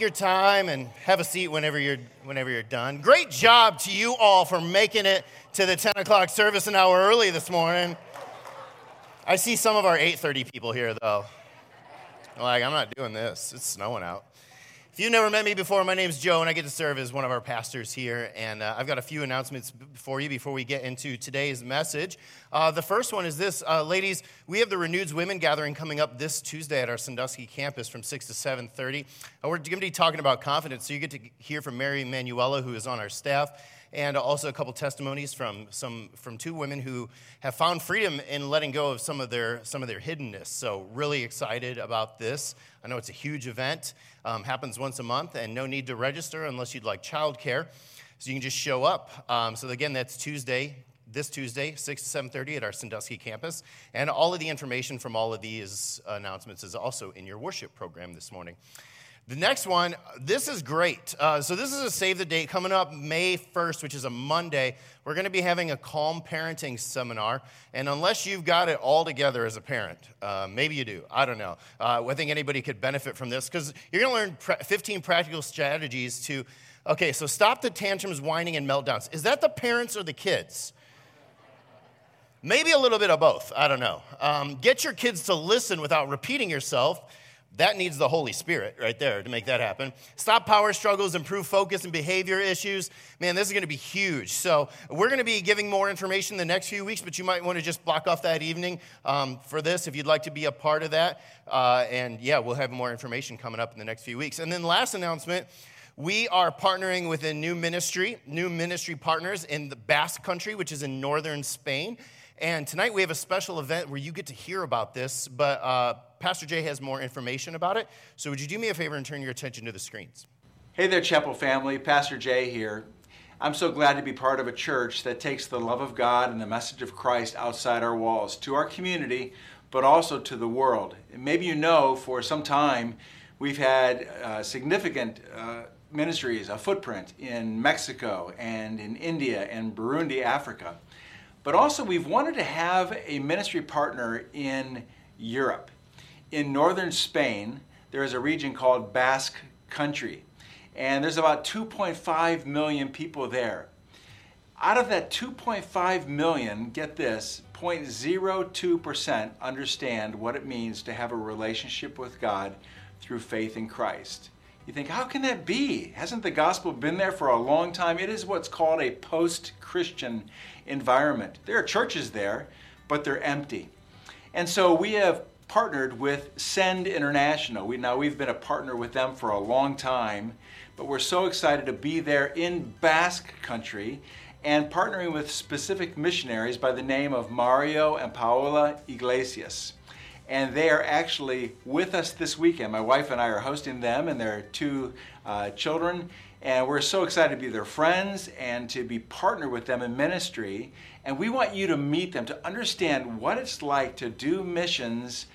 your time and have a seat whenever you're whenever you're done. Great job to you all for making it to the 10 o'clock service an hour early this morning. I see some of our 8:30 people here though. Like I'm not doing this. It's snowing out. If you've never met me before, my name is Joe, and I get to serve as one of our pastors here. And uh, I've got a few announcements for you before we get into today's message. Uh, the first one is this, uh, ladies. We have the Renewed Women Gathering coming up this Tuesday at our Sandusky campus from six to seven thirty. Uh, we're going to be talking about confidence, so you get to hear from Mary Manuela, who is on our staff and also a couple testimonies from some from two women who have found freedom in letting go of some of their some of their hiddenness. So really excited about this. I know it's a huge event. Um, happens once a month, and no need to register unless you'd like childcare. So you can just show up. Um, so again, that's Tuesday, this Tuesday, 6 to 7.30 at our Sandusky campus. And all of the information from all of these announcements is also in your worship program this morning. The next one, this is great. Uh, so, this is a save the date coming up May 1st, which is a Monday. We're going to be having a calm parenting seminar. And unless you've got it all together as a parent, uh, maybe you do, I don't know. Uh, I think anybody could benefit from this because you're going to learn 15 practical strategies to, okay, so stop the tantrums, whining, and meltdowns. Is that the parents or the kids? Maybe a little bit of both. I don't know. Um, get your kids to listen without repeating yourself that needs the Holy Spirit right there to make that happen. Stop power struggles, improve focus and behavior issues. Man, this is going to be huge. So, we're going to be giving more information the next few weeks, but you might want to just block off that evening um, for this if you'd like to be a part of that. Uh, and yeah, we'll have more information coming up in the next few weeks. And then, last announcement we are partnering with a new ministry, new ministry partners in the Basque country, which is in northern Spain. And tonight we have a special event where you get to hear about this, but uh, Pastor Jay has more information about it. So would you do me a favor and turn your attention to the screens? Hey there, Chapel family. Pastor Jay here. I'm so glad to be part of a church that takes the love of God and the message of Christ outside our walls to our community, but also to the world. Maybe you know for some time we've had uh, significant uh, ministries, a footprint in Mexico and in India and Burundi, Africa. But also, we've wanted to have a ministry partner in Europe. In northern Spain, there is a region called Basque Country, and there's about 2.5 million people there. Out of that 2.5 million, get this, 0.02% understand what it means to have a relationship with God through faith in Christ. You think, how can that be? Hasn't the gospel been there for a long time? It is what's called a post Christian environment. There are churches there, but they're empty. And so we have partnered with Send International. We, now we've been a partner with them for a long time, but we're so excited to be there in Basque country and partnering with specific missionaries by the name of Mario and Paola Iglesias and they are actually with us this weekend. My wife and I are hosting them and their two uh, children, and we're so excited to be their friends and to be partnered with them in ministry. And we want you to meet them to understand what it's like to do missions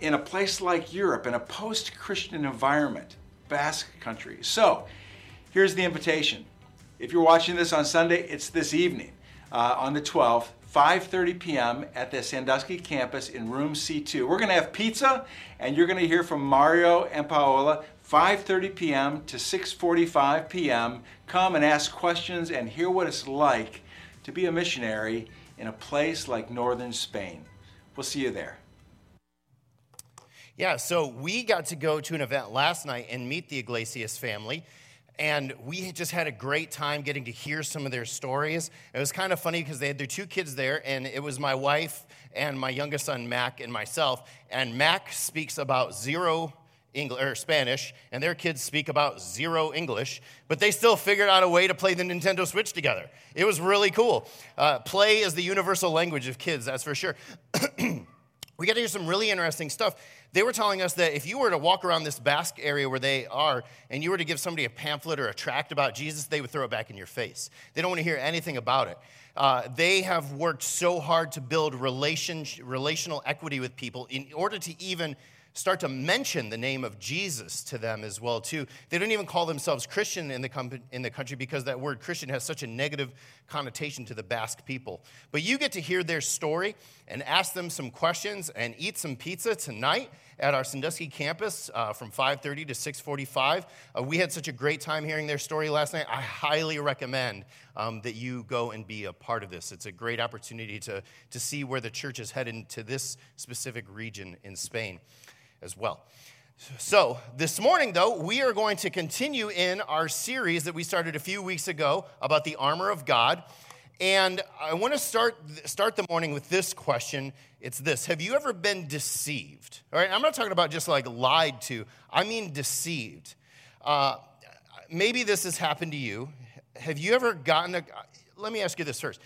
in a place like Europe, in a post Christian environment, Basque country. So here's the invitation. If you're watching this on Sunday, it's this evening uh, on the 12th 5:30 p.m. at the Sandusky campus in room C2. We're going to have pizza and you're going to hear from Mario and Paola 5:30 p.m. to 6:45 p.m. Come and ask questions and hear what it's like to be a missionary in a place like northern Spain. We'll see you there. Yeah, so we got to go to an event last night and meet the Iglesias family. And we just had a great time getting to hear some of their stories. It was kind of funny because they had their two kids there, and it was my wife and my youngest son, Mac, and myself. And Mac speaks about zero English or Spanish, and their kids speak about zero English, but they still figured out a way to play the Nintendo Switch together. It was really cool. Uh, play is the universal language of kids, that's for sure. we got to hear some really interesting stuff. They were telling us that if you were to walk around this Basque area where they are and you were to give somebody a pamphlet or a tract about Jesus, they would throw it back in your face. They don't want to hear anything about it. Uh, they have worked so hard to build relation, relational equity with people in order to even start to mention the name of Jesus to them as well too. They don't even call themselves Christian in the, com- in the country because that word Christian has such a negative connotation to the Basque people. But you get to hear their story and ask them some questions and eat some pizza tonight at our Sandusky campus uh, from 5.30 to 6.45. Uh, we had such a great time hearing their story last night. I highly recommend um, that you go and be a part of this. It's a great opportunity to, to see where the church is headed to this specific region in Spain as well. So, this morning, though, we are going to continue in our series that we started a few weeks ago about the armor of God. And I want to start, start the morning with this question. It's this Have you ever been deceived? All right, I'm not talking about just like lied to, I mean deceived. Uh, maybe this has happened to you. Have you ever gotten a, let me ask you this first.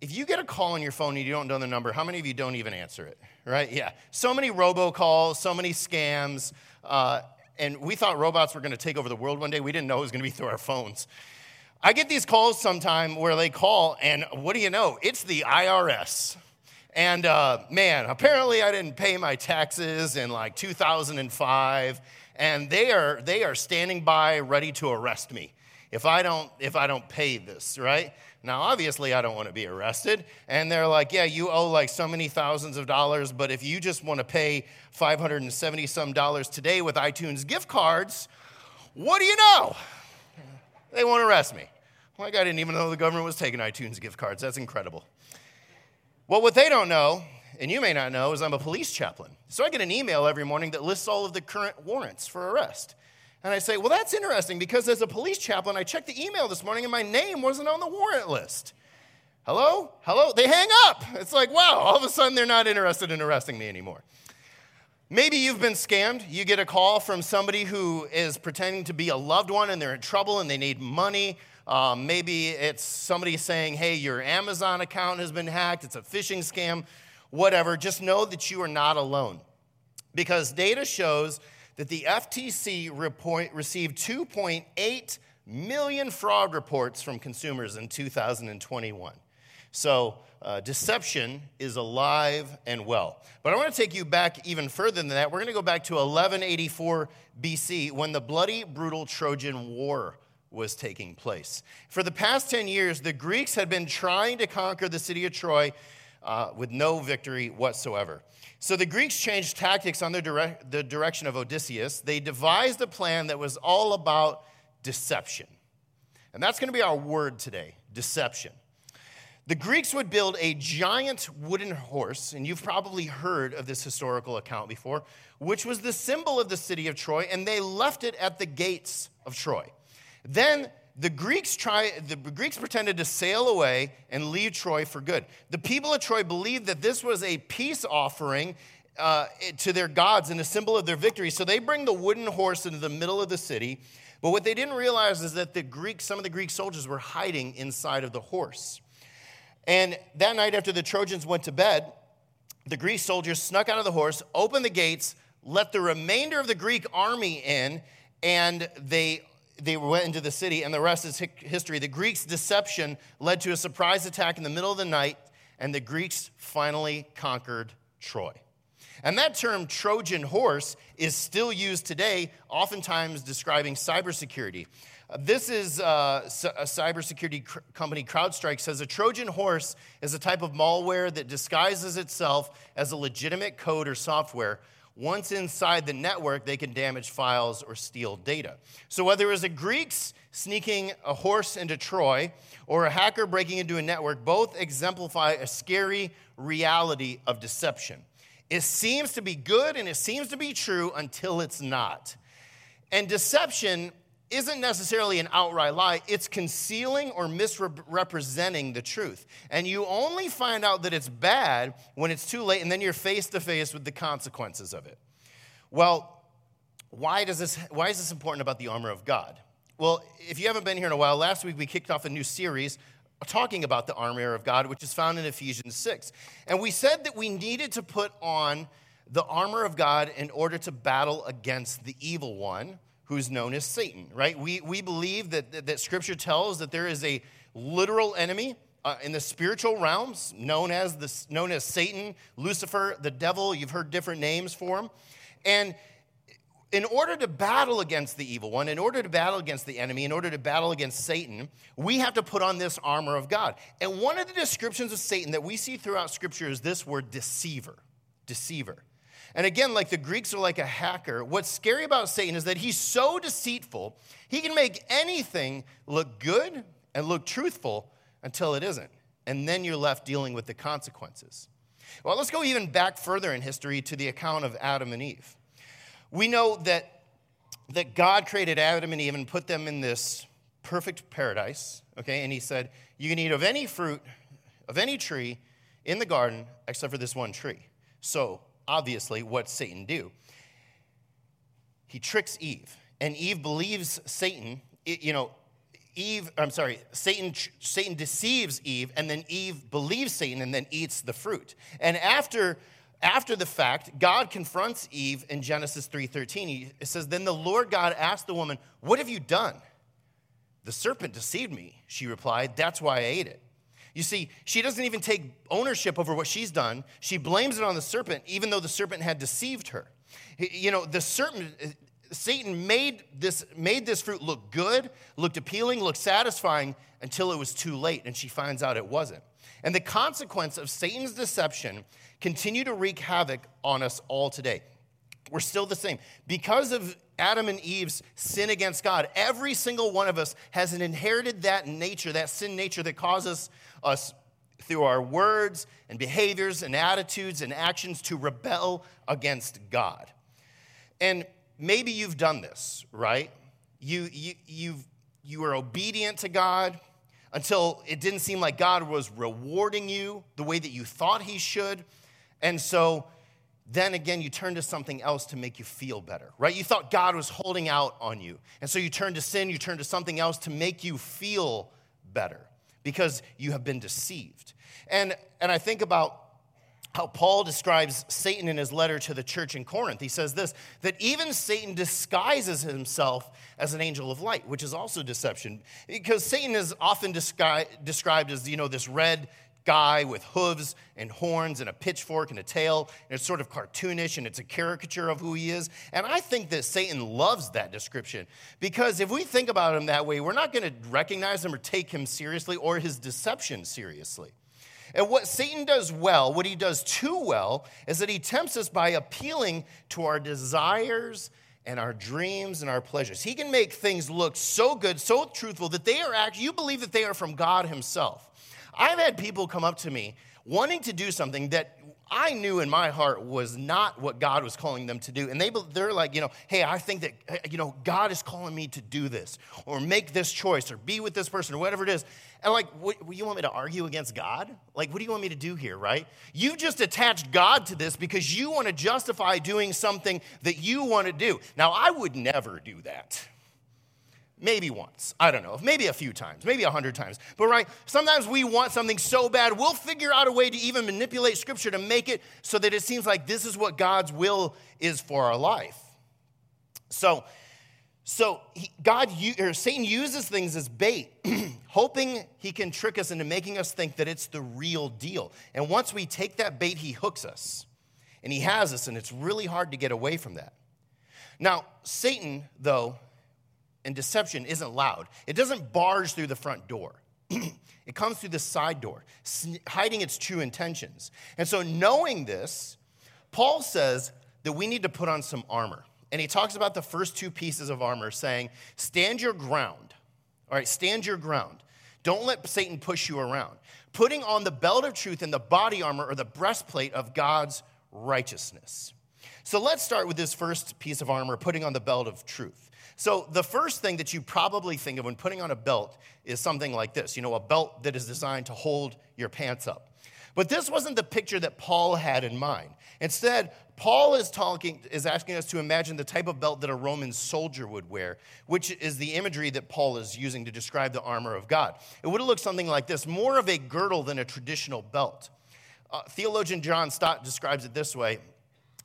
If you get a call on your phone and you don't know the number, how many of you don't even answer it? Right? Yeah. So many robocalls, so many scams. Uh, and we thought robots were going to take over the world one day. We didn't know it was going to be through our phones. I get these calls sometime where they call, and what do you know? It's the IRS. And uh, man, apparently I didn't pay my taxes in like 2005, and they are they are standing by ready to arrest me if I don't if I don't pay this, right? Now, obviously, I don't want to be arrested. And they're like, yeah, you owe like so many thousands of dollars, but if you just want to pay 570 some dollars today with iTunes gift cards, what do you know? They won't arrest me. Like, I didn't even know the government was taking iTunes gift cards. That's incredible. Well, what they don't know, and you may not know, is I'm a police chaplain. So I get an email every morning that lists all of the current warrants for arrest. And I say, well, that's interesting because as a police chaplain, I checked the email this morning and my name wasn't on the warrant list. Hello? Hello? They hang up. It's like, wow, all of a sudden they're not interested in arresting me anymore. Maybe you've been scammed. You get a call from somebody who is pretending to be a loved one and they're in trouble and they need money. Um, maybe it's somebody saying, hey, your Amazon account has been hacked, it's a phishing scam, whatever. Just know that you are not alone because data shows that the FTC report, received 2.8 million fraud reports from consumers in 2021. So, uh, deception is alive and well. But I want to take you back even further than that. We're going to go back to 1184 BC when the bloody, brutal Trojan War was taking place. For the past 10 years, the Greeks had been trying to conquer the city of Troy uh, with no victory whatsoever. So the Greeks changed tactics on the, the direction of Odysseus. They devised a plan that was all about deception. And that's going to be our word today deception. The Greeks would build a giant wooden horse, and you've probably heard of this historical account before, which was the symbol of the city of Troy, and they left it at the gates of Troy. Then the Greeks, try, the Greeks pretended to sail away and leave Troy for good. The people of Troy believed that this was a peace offering uh, to their gods and a symbol of their victory. So they bring the wooden horse into the middle of the city. But what they didn't realize is that the Greek, some of the Greek soldiers were hiding inside of the horse. And that night, after the Trojans went to bed, the Greek soldiers snuck out of the horse, opened the gates, let the remainder of the Greek army in, and they they went into the city, and the rest is history. The Greeks' deception led to a surprise attack in the middle of the night, and the Greeks finally conquered Troy. And that term, Trojan horse, is still used today, oftentimes describing cybersecurity. This is uh, a cybersecurity company, CrowdStrike, says a Trojan horse is a type of malware that disguises itself as a legitimate code or software once inside the network, they can damage files or steal data. So, whether it was a Greeks sneaking a horse into Troy or a hacker breaking into a network, both exemplify a scary reality of deception. It seems to be good and it seems to be true until it's not. And deception isn't necessarily an outright lie, it's concealing or misrepresenting the truth. And you only find out that it's bad when it's too late, and then you're face to face with the consequences of it. Well, why, does this, why is this important about the armor of God? Well, if you haven't been here in a while, last week we kicked off a new series talking about the armor of God, which is found in Ephesians 6. And we said that we needed to put on the armor of God in order to battle against the evil one who's known as Satan, right? We, we believe that, that, that Scripture tells that there is a literal enemy uh, in the spiritual realms, known as, the, known as Satan, Lucifer, the devil. You've heard different names for him. And in order to battle against the evil one, in order to battle against the enemy, in order to battle against Satan, we have to put on this armor of God. And one of the descriptions of Satan that we see throughout Scripture is this word deceiver. Deceiver. And again, like the Greeks are like a hacker, what's scary about Satan is that he's so deceitful, he can make anything look good and look truthful until it isn't. And then you're left dealing with the consequences. Well, let's go even back further in history to the account of Adam and Eve. We know that, that God created Adam and Eve and put them in this perfect paradise, okay? And he said, You can eat of any fruit, of any tree in the garden, except for this one tree. So, obviously, what Satan do? He tricks Eve, and Eve believes Satan, you know, Eve, I'm sorry, Satan, Satan deceives Eve, and then Eve believes Satan and then eats the fruit. And after after the fact, God confronts Eve in Genesis 3:13. It says, "Then the Lord God asked the woman, "What have you done?" "The serpent deceived me," she replied. "That's why I ate it." You see, she doesn't even take ownership over what she's done. She blames it on the serpent, even though the serpent had deceived her. You know, the serpent, uh, Satan made this, made this fruit look good, looked appealing, looked satisfying until it was too late, and she finds out it wasn't. And the consequence of Satan's deception continue to wreak havoc on us all today. We're still the same. Because of Adam and Eve's sin against God, every single one of us has an inherited that nature, that sin nature that causes us through our words and behaviors and attitudes and actions to rebel against God. And maybe you've done this, right? You, you, you've, you were obedient to God until it didn't seem like God was rewarding you the way that you thought He should. And so then again, you turn to something else to make you feel better, right? You thought God was holding out on you. And so you turn to sin, you turn to something else to make you feel better because you have been deceived. And, and I think about how Paul describes Satan in his letter to the church in Corinth. He says this that even Satan disguises himself as an angel of light, which is also deception. Because Satan is often descri- described as, you know, this red guy with hooves and horns and a pitchfork and a tail. And it's sort of cartoonish and it's a caricature of who he is. And I think that Satan loves that description because if we think about him that way, we're not going to recognize him or take him seriously or his deception seriously. And what Satan does well, what he does too well, is that he tempts us by appealing to our desires and our dreams and our pleasures. He can make things look so good, so truthful that they are actually, you believe that they are from God Himself. I've had people come up to me wanting to do something that I knew in my heart was not what God was calling them to do. And they, they're like, you know, hey, I think that, eh, you know, God is calling me to do this or make this choice or be with this person or whatever it is. And like, what, you want me to argue against God? Like, what do you want me to do here, right? You've just attached God to this because you want to justify doing something that you want to do. Now, I would never do that. Maybe once. I don't know. Maybe a few times. Maybe a hundred times. But right, sometimes we want something so bad, we'll figure out a way to even manipulate Scripture to make it so that it seems like this is what God's will is for our life. So, so he, God or Satan uses things as bait, hoping he can trick us into making us think that it's the real deal. And once we take that bait, he hooks us, and he has us, and it's really hard to get away from that. Now, Satan, though, and deception isn't loud. It doesn't barge through the front door. it comes through the side door, hiding its true intentions. And so, knowing this, Paul says that we need to put on some armor. And he talks about the first two pieces of armor, saying, Stand your ground. All right, stand your ground. Don't let Satan push you around. Putting on the belt of truth and the body armor or the breastplate of God's righteousness. So let's start with this first piece of armor, putting on the belt of truth. So, the first thing that you probably think of when putting on a belt is something like this you know, a belt that is designed to hold your pants up. But this wasn't the picture that Paul had in mind. Instead, Paul is talking is asking us to imagine the type of belt that a Roman soldier would wear, which is the imagery that Paul is using to describe the armor of God. It would have looked something like this, more of a girdle than a traditional belt. Uh, theologian John Stott describes it this way.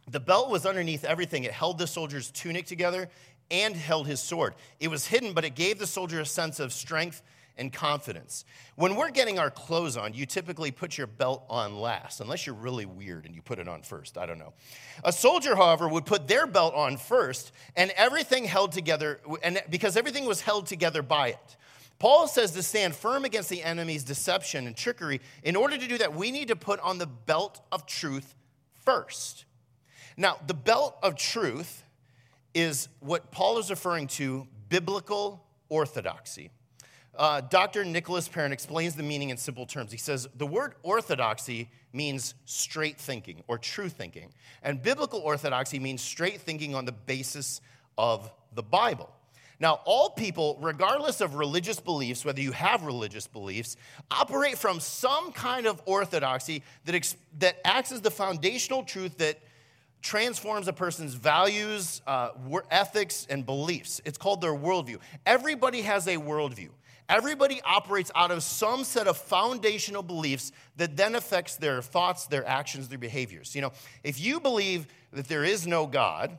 The belt was underneath everything. It held the soldier's tunic together and held his sword. It was hidden, but it gave the soldier a sense of strength and confidence. When we're getting our clothes on, you typically put your belt on last, unless you're really weird and you put it on first. I don't know. A soldier, however, would put their belt on first, and everything held together, and because everything was held together by it. Paul says to stand firm against the enemy's deception and trickery. In order to do that, we need to put on the belt of truth first. Now, the belt of truth is what Paul is referring to biblical orthodoxy. Uh, Dr. Nicholas Perrin explains the meaning in simple terms. He says the word orthodoxy means straight thinking or true thinking, and biblical orthodoxy means straight thinking on the basis of the Bible. Now, all people, regardless of religious beliefs, whether you have religious beliefs, operate from some kind of orthodoxy that, ex- that acts as the foundational truth that transforms a person's values, uh, ethics, and beliefs. It's called their worldview. Everybody has a worldview. Everybody operates out of some set of foundational beliefs that then affects their thoughts, their actions, their behaviors. You know, if you believe that there is no God,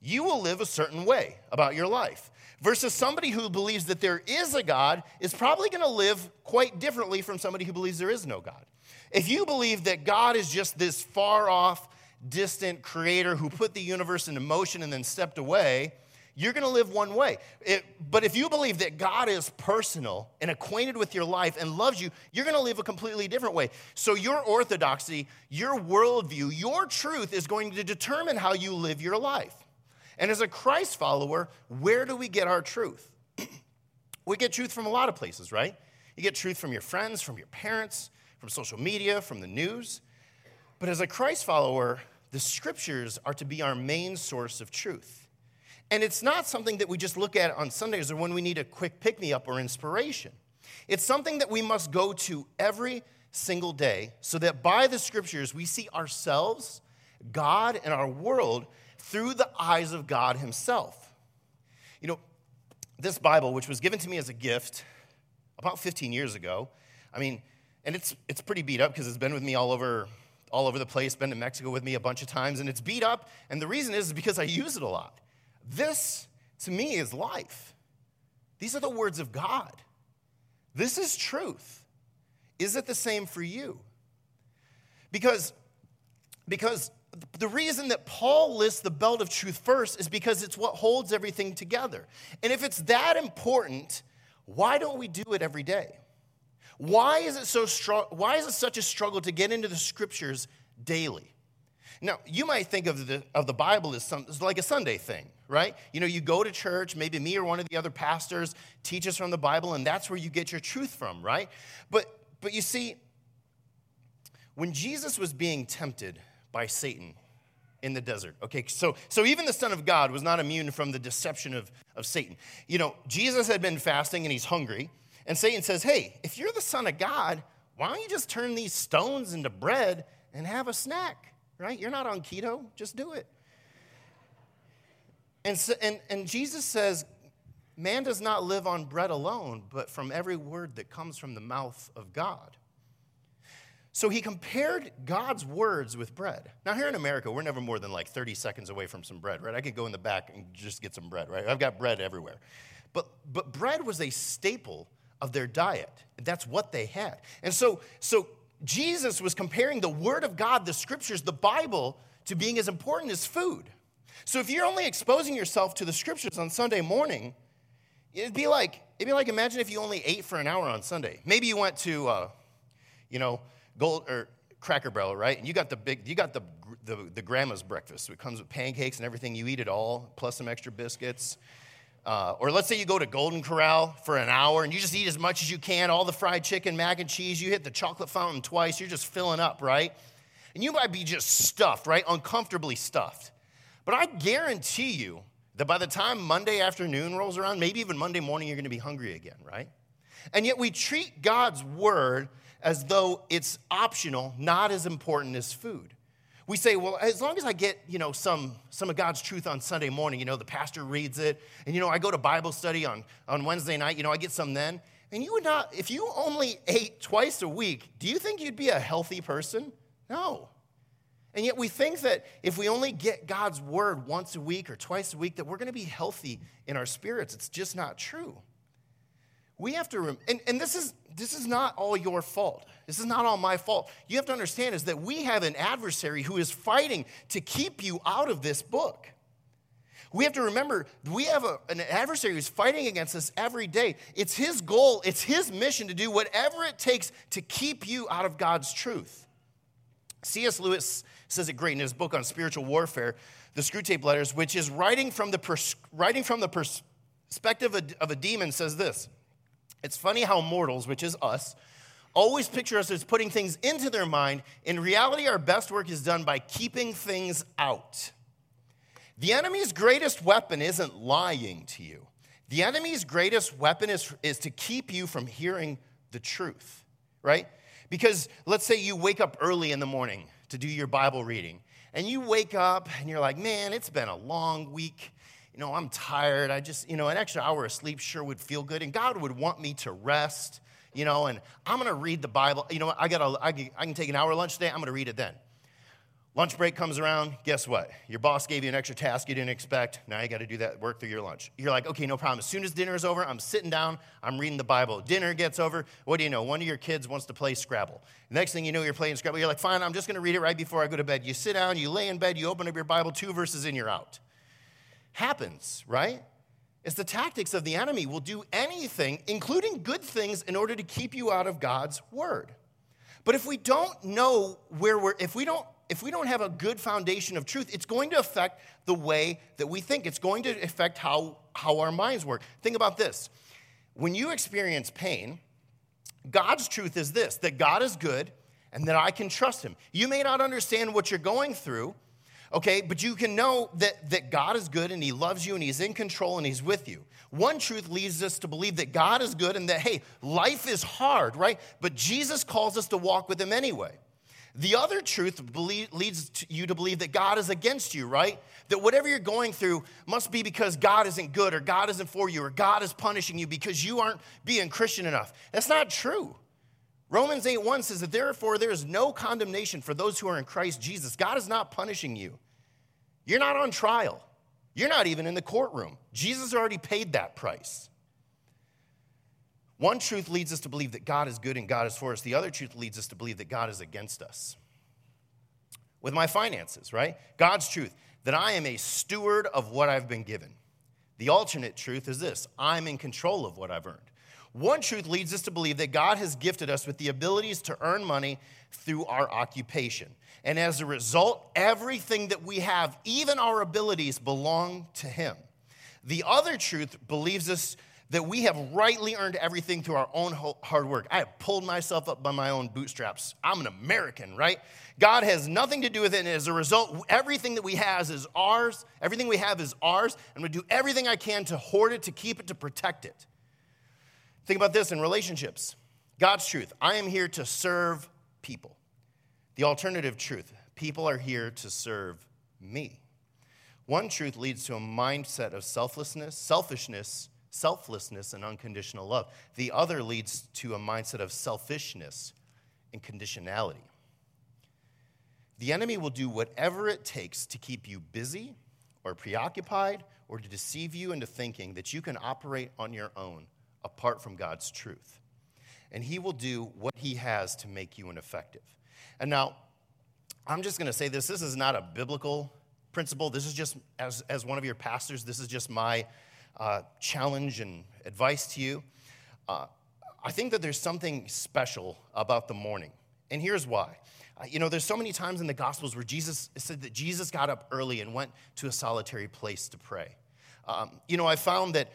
you will live a certain way about your life. Versus somebody who believes that there is a God is probably going to live quite differently from somebody who believes there is no God. If you believe that God is just this far off, distant creator who put the universe into motion and then stepped away, you're going to live one way. It, but if you believe that God is personal and acquainted with your life and loves you, you're going to live a completely different way. So, your orthodoxy, your worldview, your truth is going to determine how you live your life. And as a Christ follower, where do we get our truth? we get truth from a lot of places, right? You get truth from your friends, from your parents, from social media, from the news. But as a Christ follower, the scriptures are to be our main source of truth. And it's not something that we just look at on Sundays or when we need a quick pick me up or inspiration. It's something that we must go to every single day so that by the scriptures we see ourselves, God, and our world through the eyes of God Himself. You know, this Bible, which was given to me as a gift about 15 years ago, I mean, and it's, it's pretty beat up because it's been with me all over all over the place, been to Mexico with me a bunch of times, and it's beat up. And the reason is because I use it a lot. This, to me, is life. These are the words of God. This is truth. Is it the same for you? Because, because the reason that Paul lists the belt of truth first is because it's what holds everything together. And if it's that important, why don't we do it every day? Why is it so strong? Why is it such a struggle to get into the scriptures daily? Now, you might think of the, of the Bible as, some, like a Sunday thing, right? You know, you go to church, maybe me or one of the other pastors teaches from the Bible, and that's where you get your truth from, right? But, but you see, when Jesus was being tempted by Satan in the desert, okay, so, so even the Son of God was not immune from the deception of, of Satan. You know, Jesus had been fasting and he's hungry. And Satan says, Hey, if you're the Son of God, why don't you just turn these stones into bread and have a snack, right? You're not on keto, just do it. And, so, and, and Jesus says, Man does not live on bread alone, but from every word that comes from the mouth of God. So he compared God's words with bread. Now, here in America, we're never more than like 30 seconds away from some bread, right? I could go in the back and just get some bread, right? I've got bread everywhere. But, but bread was a staple of their diet. That's what they had. And so, so Jesus was comparing the Word of God, the Scriptures, the Bible, to being as important as food. So if you're only exposing yourself to the Scriptures on Sunday morning, it'd be like it'd be like imagine if you only ate for an hour on Sunday. Maybe you went to, uh, you know, Gold or Cracker Barrel, right? And you got the big, you got the, the the grandma's breakfast. It comes with pancakes and everything. You eat it all, plus some extra biscuits. Uh, or let's say you go to Golden Corral for an hour and you just eat as much as you can, all the fried chicken, mac and cheese. You hit the chocolate fountain twice, you're just filling up, right? And you might be just stuffed, right? Uncomfortably stuffed. But I guarantee you that by the time Monday afternoon rolls around, maybe even Monday morning, you're to be hungry again, right? And yet we treat God's word as though it's optional, not as important as food we say, well, as long as I get, you know, some, some of God's truth on Sunday morning, you know, the pastor reads it, and, you know, I go to Bible study on, on Wednesday night, you know, I get some then. And you would not, if you only ate twice a week, do you think you'd be a healthy person? No. And yet we think that if we only get God's word once a week or twice a week, that we're going to be healthy in our spirits. It's just not true. We have to, rem- and, and this, is, this is not all your fault. This is not all my fault. You have to understand is that we have an adversary who is fighting to keep you out of this book. We have to remember we have a, an adversary who's fighting against us every day. It's his goal, it's his mission to do whatever it takes to keep you out of God's truth. C.S. Lewis says it great in his book on spiritual warfare, The Screwtape Letters, which is writing from the, pers- writing from the perspective of, of a demon, says this It's funny how mortals, which is us, always picture us as putting things into their mind. In reality, our best work is done by keeping things out. The enemy's greatest weapon isn't lying to you. The enemy's greatest weapon is, is to keep you from hearing the truth, right? Because let's say you wake up early in the morning to do your Bible reading, and you wake up and you're like, man, it's been a long week. You know, I'm tired. I just, you know, an extra hour of sleep sure would feel good, and God would want me to rest, you know, and I'm gonna read the Bible. You know, I, gotta, I can take an hour lunch today, I'm gonna read it then. Lunch break comes around, guess what? Your boss gave you an extra task you didn't expect. Now you got to do that work through your lunch. You're like, okay, no problem. As soon as dinner is over, I'm sitting down, I'm reading the Bible. Dinner gets over. What do you know? One of your kids wants to play Scrabble. Next thing you know, you're playing Scrabble. You're like, fine, I'm just going to read it right before I go to bed. You sit down, you lay in bed, you open up your Bible, two verses in, you're out. Happens, right? It's the tactics of the enemy will do anything, including good things, in order to keep you out of God's word. But if we don't know where we're, if we don't if we don't have a good foundation of truth, it's going to affect the way that we think. It's going to affect how, how our minds work. Think about this. When you experience pain, God's truth is this that God is good and that I can trust him. You may not understand what you're going through, okay, but you can know that, that God is good and he loves you and he's in control and he's with you. One truth leads us to believe that God is good and that, hey, life is hard, right? But Jesus calls us to walk with him anyway. The other truth leads you to believe that God is against you, right? That whatever you're going through must be because God isn't good or God isn't for you or God is punishing you because you aren't being Christian enough. That's not true. Romans 8 1 says that therefore there is no condemnation for those who are in Christ Jesus. God is not punishing you. You're not on trial. You're not even in the courtroom. Jesus already paid that price. One truth leads us to believe that God is good and God is for us. The other truth leads us to believe that God is against us. With my finances, right? God's truth, that I am a steward of what I've been given. The alternate truth is this I'm in control of what I've earned. One truth leads us to believe that God has gifted us with the abilities to earn money through our occupation. And as a result, everything that we have, even our abilities, belong to Him. The other truth believes us that we have rightly earned everything through our own hard work. I have pulled myself up by my own bootstraps. I'm an American, right? God has nothing to do with it, and as a result, everything that we have is ours. Everything we have is ours, and we do everything I can to hoard it, to keep it, to protect it. Think about this in relationships. God's truth I am here to serve people. The alternative truth people are here to serve me. One truth leads to a mindset of selflessness, selfishness, selflessness and unconditional love. The other leads to a mindset of selfishness and conditionality. The enemy will do whatever it takes to keep you busy or preoccupied or to deceive you into thinking that you can operate on your own apart from God's truth. And he will do what he has to make you ineffective. And now, I'm just going to say this this is not a biblical principle. This is just, as, as one of your pastors, this is just my uh, challenge and advice to you. Uh, I think that there's something special about the morning. And here's why. Uh, you know, there's so many times in the Gospels where Jesus said that Jesus got up early and went to a solitary place to pray. Um, you know, I found that,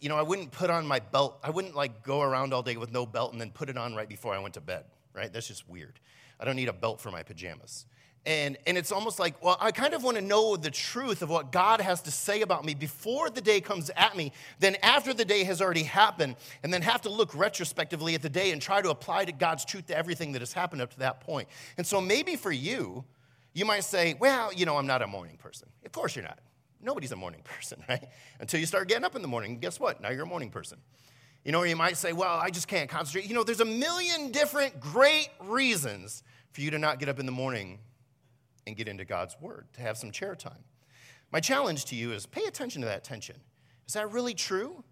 you know, I wouldn't put on my belt. I wouldn't like go around all day with no belt and then put it on right before I went to bed, right? That's just weird. I don't need a belt for my pajamas. And, and it's almost like, well, I kind of want to know the truth of what God has to say about me before the day comes at me, then after the day has already happened, and then have to look retrospectively at the day and try to apply to God's truth to everything that has happened up to that point. And so maybe for you, you might say, well, you know, I'm not a morning person. Of course you're not. Nobody's a morning person, right? Until you start getting up in the morning. Guess what? Now you're a morning person. You know, you might say, well, I just can't concentrate. You know, there's a million different great reasons for you to not get up in the morning and get into God's Word, to have some chair time. My challenge to you is pay attention to that tension. Is that really true?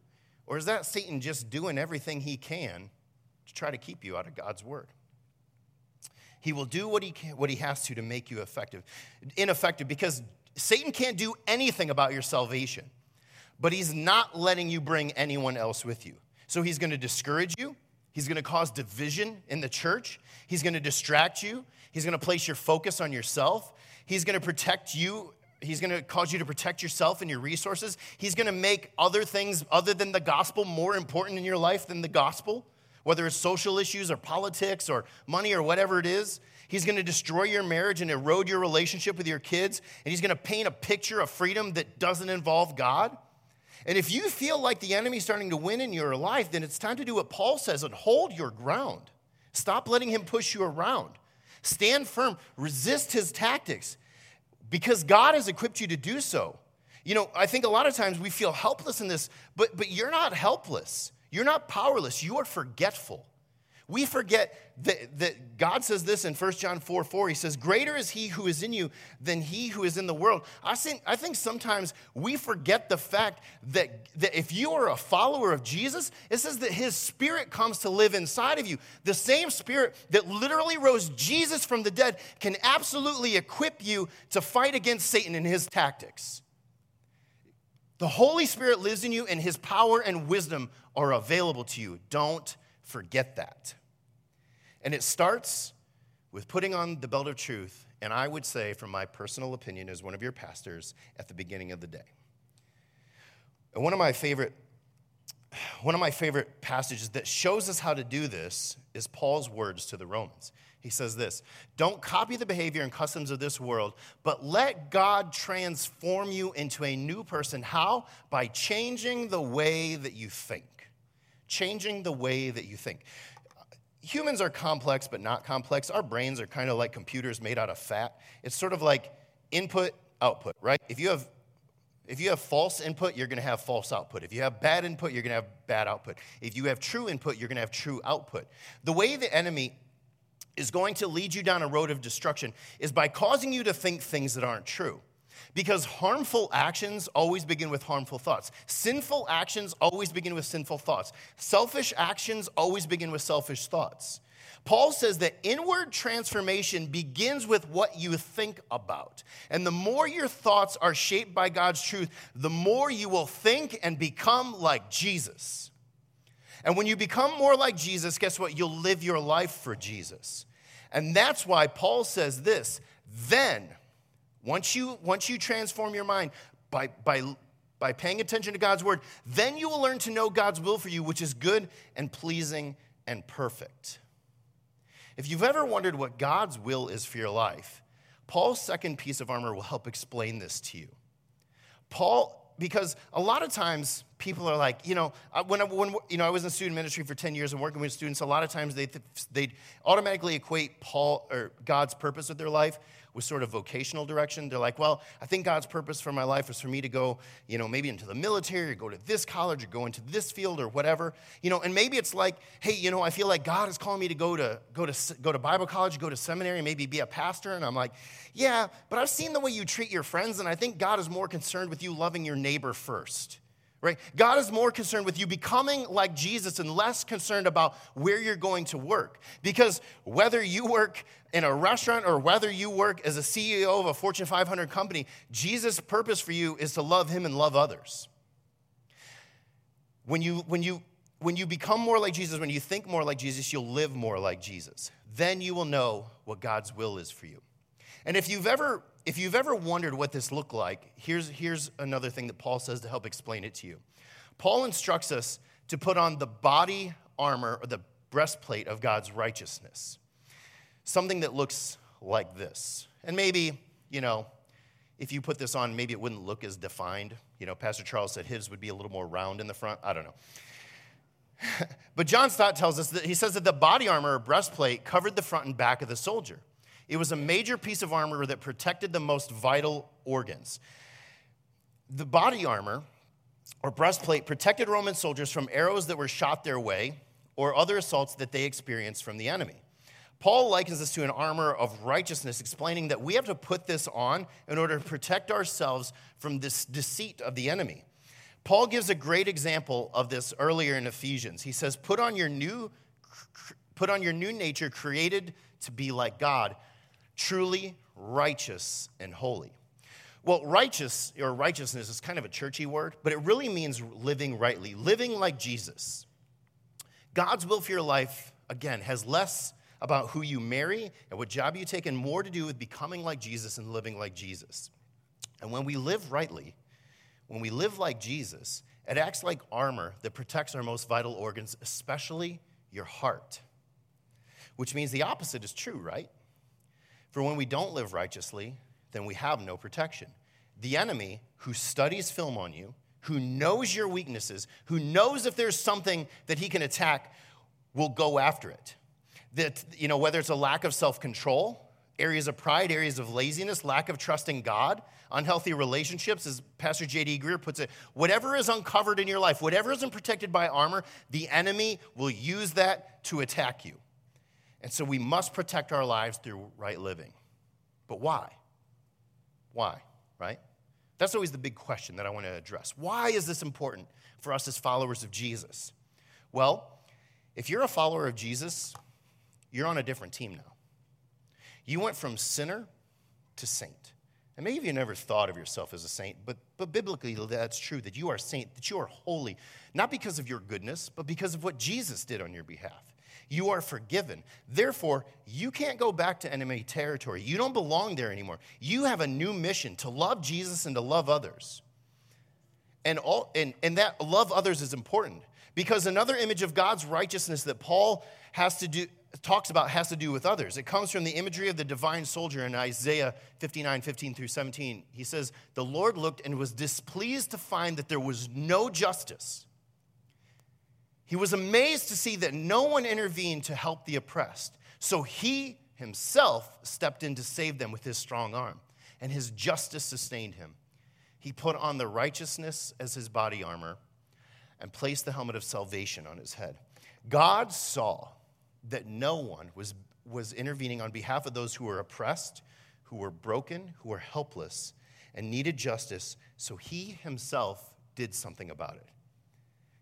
Or is that Satan just doing everything he can to try to keep you out of God's word? He will do what he, can, what he has to to make you effective, ineffective because Satan can't do anything about your salvation, but he's not letting you bring anyone else with you. So he's going to discourage you. He's going to cause division in the church. He's going to distract you. He's going to place your focus on yourself. He's going to protect you. He's going to cause you to protect yourself and your resources. He's going to make other things other than the gospel more important in your life than the gospel whether it's social issues or politics or money or whatever it is. He's going to destroy your marriage and erode your relationship with your kids, and he's going to paint a picture of freedom that doesn't involve God. And if you feel like the enemy's starting to win in your life, then it's time to do what Paul says and hold your ground. Stop letting him push you around. Stand firm, resist his tactics because God has equipped you to do so. You know, I think a lot of times we feel helpless in this, but, but you're not helpless. You're not powerless, you are forgetful. We forget that, that, God says this in 1 John 4 4. He says, Greater is he who is in you than he who is in the world. I think, I think sometimes we forget the fact that, that if you are a follower of Jesus, it says that his spirit comes to live inside of you. The same spirit that literally rose Jesus from the dead can absolutely equip you to fight against Satan and his tactics. The Holy Spirit lives in you, and his power and wisdom are available to you. Don't forget that. And it starts with putting on the belt of truth, and I would say, from my personal opinion as one of your pastors, at the beginning of the day. And one of my favorite one of my favorite passages that shows us how to do this is Paul's words to the Romans. He says this Don't copy the behavior and customs of this world, but let God transform you into a new person. How? By changing the way that you think. Changing the way that you think. Humans are complex, but not complex. Our brains are kind of like computers made out of fat. It's sort of like input, output, right? If you have if you have false input, you're going to have false output. If you have bad input, you're going to have bad output. If you have true input, you're going to have true output. The way the enemy is going to lead you down a road of destruction is by causing you to think things that aren't true. Because harmful actions always begin with harmful thoughts. Sinful actions always begin with sinful thoughts. Selfish actions always begin with selfish thoughts. Paul says that inward transformation begins with what you think about. And the more your thoughts are shaped by God's truth, the more you will think and become like Jesus. And when you become more like Jesus, guess what? You'll live your life for Jesus. And that's why Paul says this then, once you, once you transform your mind by, by, by paying attention to God's word, then you will learn to know God's will for you, which is good and pleasing and perfect. If you've ever wondered what God's will is for your life, Paul's second piece of armor will help explain this to you. Paul because a lot of times people are like, you know, when, I, when you know, I was in student ministry for 10 years and working with students, a lot of times they, they automatically equate Paul or God's purpose with their life with sort of vocational direction. They're like, well, I think God's purpose for my life is for me to go, you know, maybe into the military or go to this college or go into this field or whatever. You know, and maybe it's like, hey, you know, I feel like God is calling me to go to go to go to Bible college, go to seminary, maybe be a pastor. And I'm like, yeah, but I've seen the way you treat your friends, and I think God is more concerned with you loving your neighbor first right? God is more concerned with you becoming like Jesus and less concerned about where you're going to work. Because whether you work in a restaurant or whether you work as a CEO of a Fortune 500 company, Jesus' purpose for you is to love Him and love others. When you, when you, when you become more like Jesus, when you think more like Jesus, you'll live more like Jesus. Then you will know what God's will is for you. And if you've ever if you've ever wondered what this looked like, here's, here's another thing that Paul says to help explain it to you. Paul instructs us to put on the body armor or the breastplate of God's righteousness, something that looks like this. And maybe, you know, if you put this on, maybe it wouldn't look as defined. You know, Pastor Charles said his would be a little more round in the front. I don't know. but John Stott tells us that he says that the body armor or breastplate covered the front and back of the soldier. It was a major piece of armor that protected the most vital organs. The body armor or breastplate protected Roman soldiers from arrows that were shot their way or other assaults that they experienced from the enemy. Paul likens this to an armor of righteousness, explaining that we have to put this on in order to protect ourselves from this deceit of the enemy. Paul gives a great example of this earlier in Ephesians. He says, "Put on your new put on your new nature created to be like God, truly righteous and holy." Well, righteous or righteousness is kind of a churchy word, but it really means living rightly, living like Jesus. God's will for your life, again, has less about who you marry and what job you take and more to do with becoming like Jesus and living like Jesus. And when we live rightly, when we live like Jesus, it acts like armor that protects our most vital organs, especially your heart. Which means the opposite is true, right? For when we don't live righteously, then we have no protection. The enemy who studies film on you, who knows your weaknesses, who knows if there's something that he can attack, will go after it. That, you know, whether it's a lack of self control, areas of pride, areas of laziness, lack of trust in God, unhealthy relationships, as Pastor J.D. Greear puts it, whatever is uncovered in your life, whatever isn't protected by armor, the enemy will use that to attack you. And so we must protect our lives through right living. But why? Why, right? That's always the big question that I want to address. Why is this important for us as followers of Jesus? Well, if you're a follower of Jesus, you're on a different team now. You went from sinner to saint. And maybe you never thought of yourself as a saint, but, but biblically that's true that you are saint, that you are holy, not because of your goodness, but because of what Jesus did on your behalf. You are forgiven. Therefore, you can't go back to enemy territory. You don't belong there anymore. You have a new mission to love Jesus and to love others. And, all, and, and that love others is important because another image of God's righteousness that Paul has to do, talks about has to do with others. It comes from the imagery of the divine soldier in Isaiah 59, 15 through 17. He says, The Lord looked and was displeased to find that there was no justice. He was amazed to see that no one intervened to help the oppressed. So he himself stepped in to save them with his strong arm, and his justice sustained him. He put on the righteousness as his body armor and placed the helmet of salvation on his head. God saw that no one was, was intervening on behalf of those who were oppressed, who were broken, who were helpless, and needed justice, so he himself did something about it.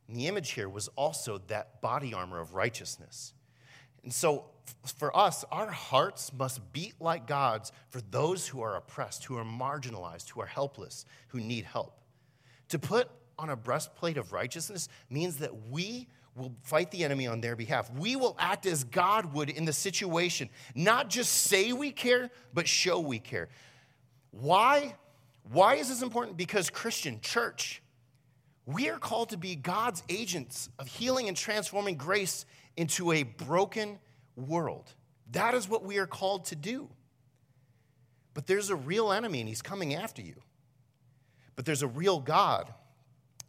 And the image here was also that body armor of righteousness. And so, for us, our hearts must beat like God's for those who are oppressed, who are marginalized, who are helpless, who need help. To put on a breastplate of righteousness means that we will fight the enemy on their behalf. We will act as God would in the situation, not just say we care, but show we care. Why? Why is this important? Because Christian church, we are called to be God's agents of healing and transforming grace into a broken world. That is what we are called to do. But there's a real enemy and he's coming after you. But there's a real God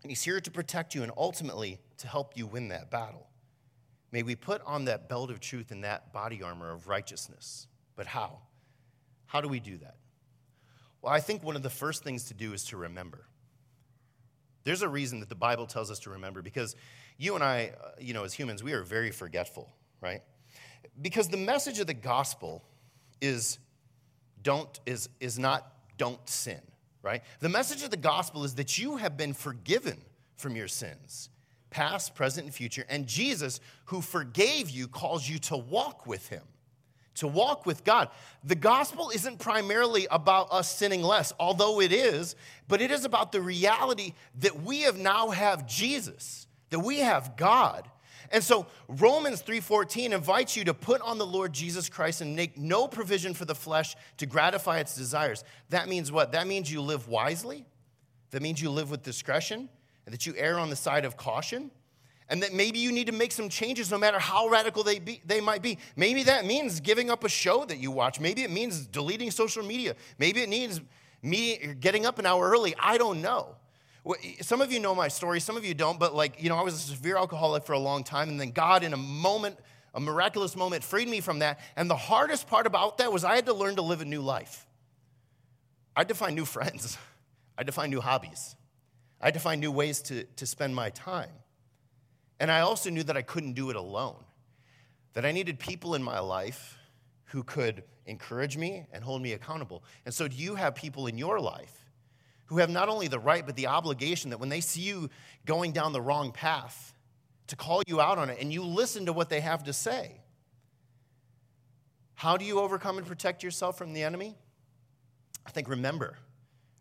and he's here to protect you and ultimately to help you win that battle. May we put on that belt of truth and that body armor of righteousness. But how? How do we do that? Well, I think one of the first things to do is to remember. There's a reason that the Bible tells us to remember because you and I, uh, you know, as humans, we are very forgetful, right? Because the message of the gospel is don't is is not don't sin, right? The message of the gospel is that you have been forgiven from your sins past, present, and future. And Jesus, who forgave you, calls you to walk with him, to walk with God. The gospel isn't primarily about us sinning less, although it is, but it is about the reality that we have now have Jesus, that we have God. And so Romans 3:14 invites you to put on the Lord Jesus Christ and make no provision for the flesh to gratify its desires. That means what? That means you live wisely. That means you live with discretion and that you err on the side of caution, and that maybe you need to make some changes no matter how radical they, be, they might be. Maybe that means giving up a show that you watch. Maybe it means deleting social media. Maybe it means me getting up an hour early. I don't know. Some of you know my story, some of you don't, but like, you know, I was a severe alcoholic for a long time, and then God, in a moment, a miraculous moment, freed me from that. And the hardest part about that was I had to learn to live a new life. I had to find new friends, I had to find new hobbies. I had to find new ways to, to spend my time. And I also knew that I couldn't do it alone, that I needed people in my life who could encourage me and hold me accountable. And so, do you have people in your life who have not only the right, but the obligation that when they see you going down the wrong path, to call you out on it, and you listen to what they have to say. How do you overcome and protect yourself from the enemy? I think remember,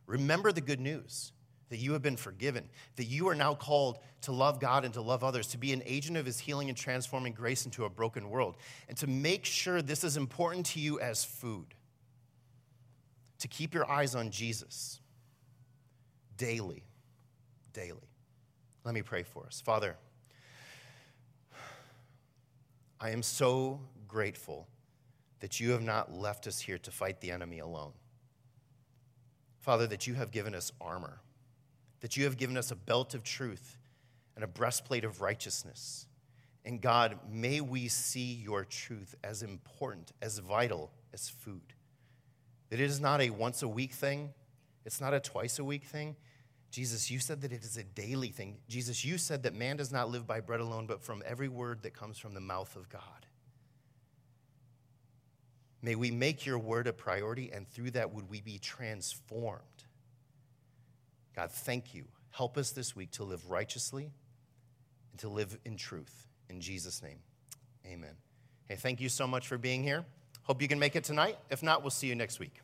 remember the good news that you have been forgiven, that you are now called to love God and to love others, to be an agent of His healing and transforming grace into a broken world, and to make sure this is important to you as food. To keep your eyes on Jesus daily, daily. Let me pray for us. Father, I am so grateful that you have not left us here to fight the enemy alone. Father, that you have given us armor, that you have given us a belt of truth and a breastplate of righteousness. And God, may we see your truth as important, as vital as food. That it is not a once a week thing, it's not a twice a week thing. Jesus, you said that it is a daily thing. Jesus, you said that man does not live by bread alone, but from every word that comes from the mouth of God. May we make your word a priority, and through that, would we be transformed. God, thank you. Help us this week to live righteously and to live in truth. In Jesus' name, amen. Hey, thank you so much for being here. Hope you can make it tonight. If not, we'll see you next week.